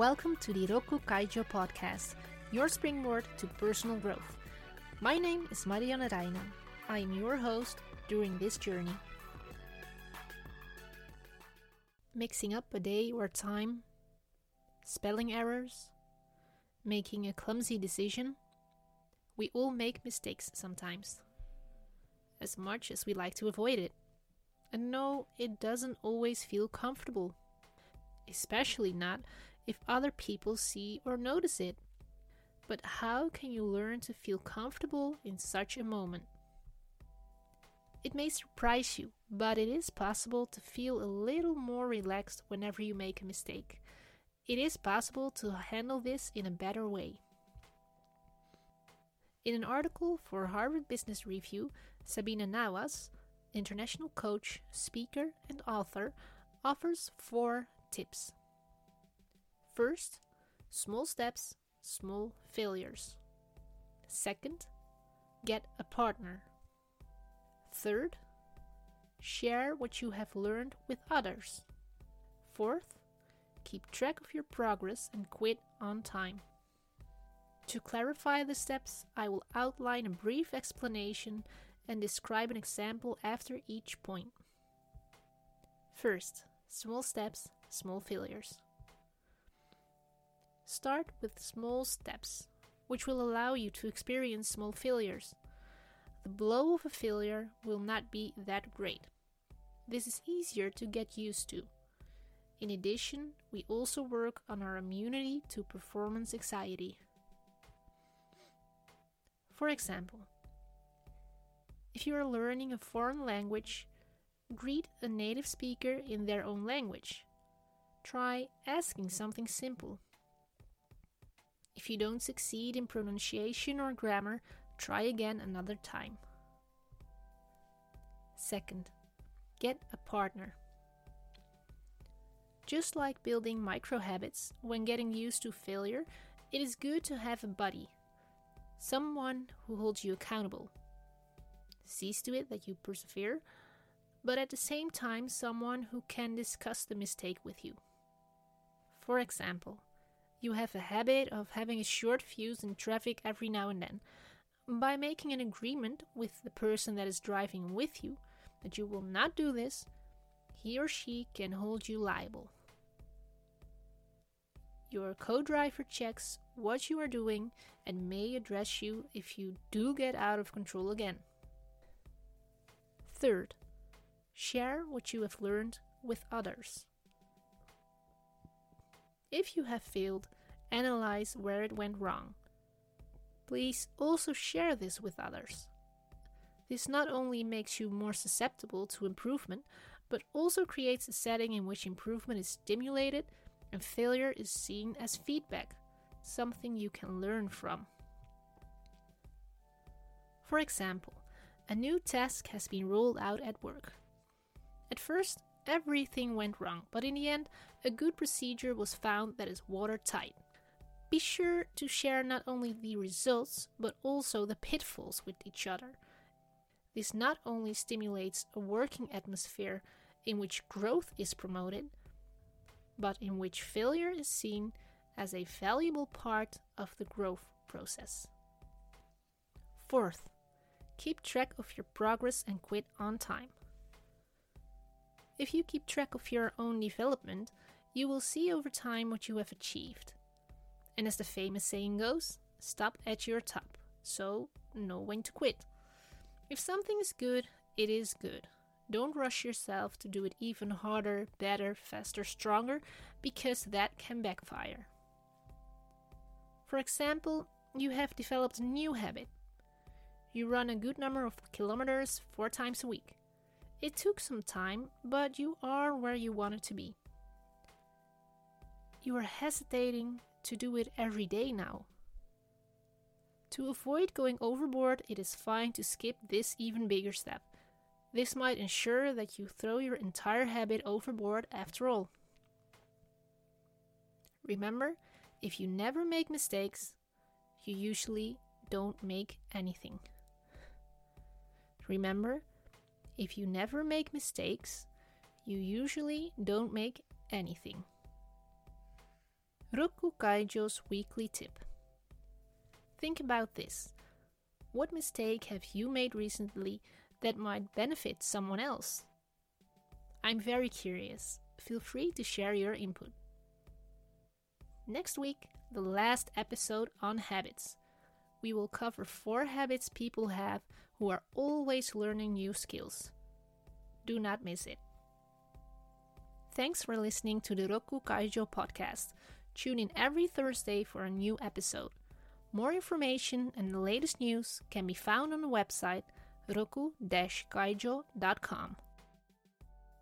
Welcome to the Rokku Kaijo podcast, your springboard to personal growth. My name is Marianne Reijnen. I am your host during this journey. Mixing up a day or time, spelling errors, making a clumsy decision. We all make mistakes sometimes, as much as we like to avoid it. And no, it doesn't always feel comfortable, especially not if other people see or notice it. But how can you learn to feel comfortable in such a moment? It may surprise you, but it is possible to feel a little more relaxed whenever you make a mistake. It is possible to handle this in a better way. In an article for Harvard Business Review, Sabina Nawaz, international coach, speaker, and author, offers four tips. First, small steps, small failures. Second, get a partner. Third, share what you have learned with others. Fourth, keep track of your progress and quit on time. To clarify the steps, I will outline a brief explanation and describe an example after each point. First, small steps, small failures. Start with small steps, which will allow you to experience small failures. The blow of a failure will not be that great. This is easier to get used to. In addition, we also work on our immunity to performance anxiety. For example, if you are learning a foreign language, greet a native speaker in their own language. Try asking something simple. If you don't succeed in pronunciation or grammar, try again another time. Second, get a partner. Just like building micro habits, when getting used to failure, it is good to have a buddy, someone who holds you accountable. Sees to it that you persevere, but at the same time, someone who can discuss the mistake with you. For example, you have a habit of having a short fuse in traffic every now and then. By making an agreement with the person that is driving with you that you will not do this, he or she can hold you liable. Your co driver checks what you are doing and may address you if you do get out of control again. Third, share what you have learned with others. If you have failed, analyze where it went wrong. Please also share this with others. This not only makes you more susceptible to improvement, but also creates a setting in which improvement is stimulated and failure is seen as feedback, something you can learn from. For example, a new task has been rolled out at work. At first, everything went wrong, but in the end, a good procedure was found that is watertight. Be sure to share not only the results, but also the pitfalls with each other. This not only stimulates a working atmosphere in which growth is promoted, but in which failure is seen as a valuable part of the growth process. Fourth, keep track of your progress and quit on time. If you keep track of your own development, you will see over time what you have achieved. And as the famous saying goes, stop at your top, so know when to quit. If something is good, it is good. Don't rush yourself to do it even harder, better, faster, stronger, because that can backfire. For example, you have developed a new habit. You run a good number of kilometers four times a week. It took some time, but you are where you wanted to be. You are hesitating to do it every day now. To avoid going overboard, it is fine to skip this even bigger step. This might ensure that you throw your entire habit overboard after all. Remember, if you never make mistakes, you usually don't make anything. Remember, if you never make mistakes, you usually don't make anything. Rokku Kaijo's weekly tip. Think about this. What mistake have you made recently that might benefit someone else? I'm very curious. Feel free to share your input. Next week, the last episode on habits. We will cover four habits people have who are always learning new skills. Do not miss it. Thanks for listening to the Rokku Kaijo podcast. Tune in every Thursday for a new episode. More information and the latest news can be found on the website rokku-kaijo.com.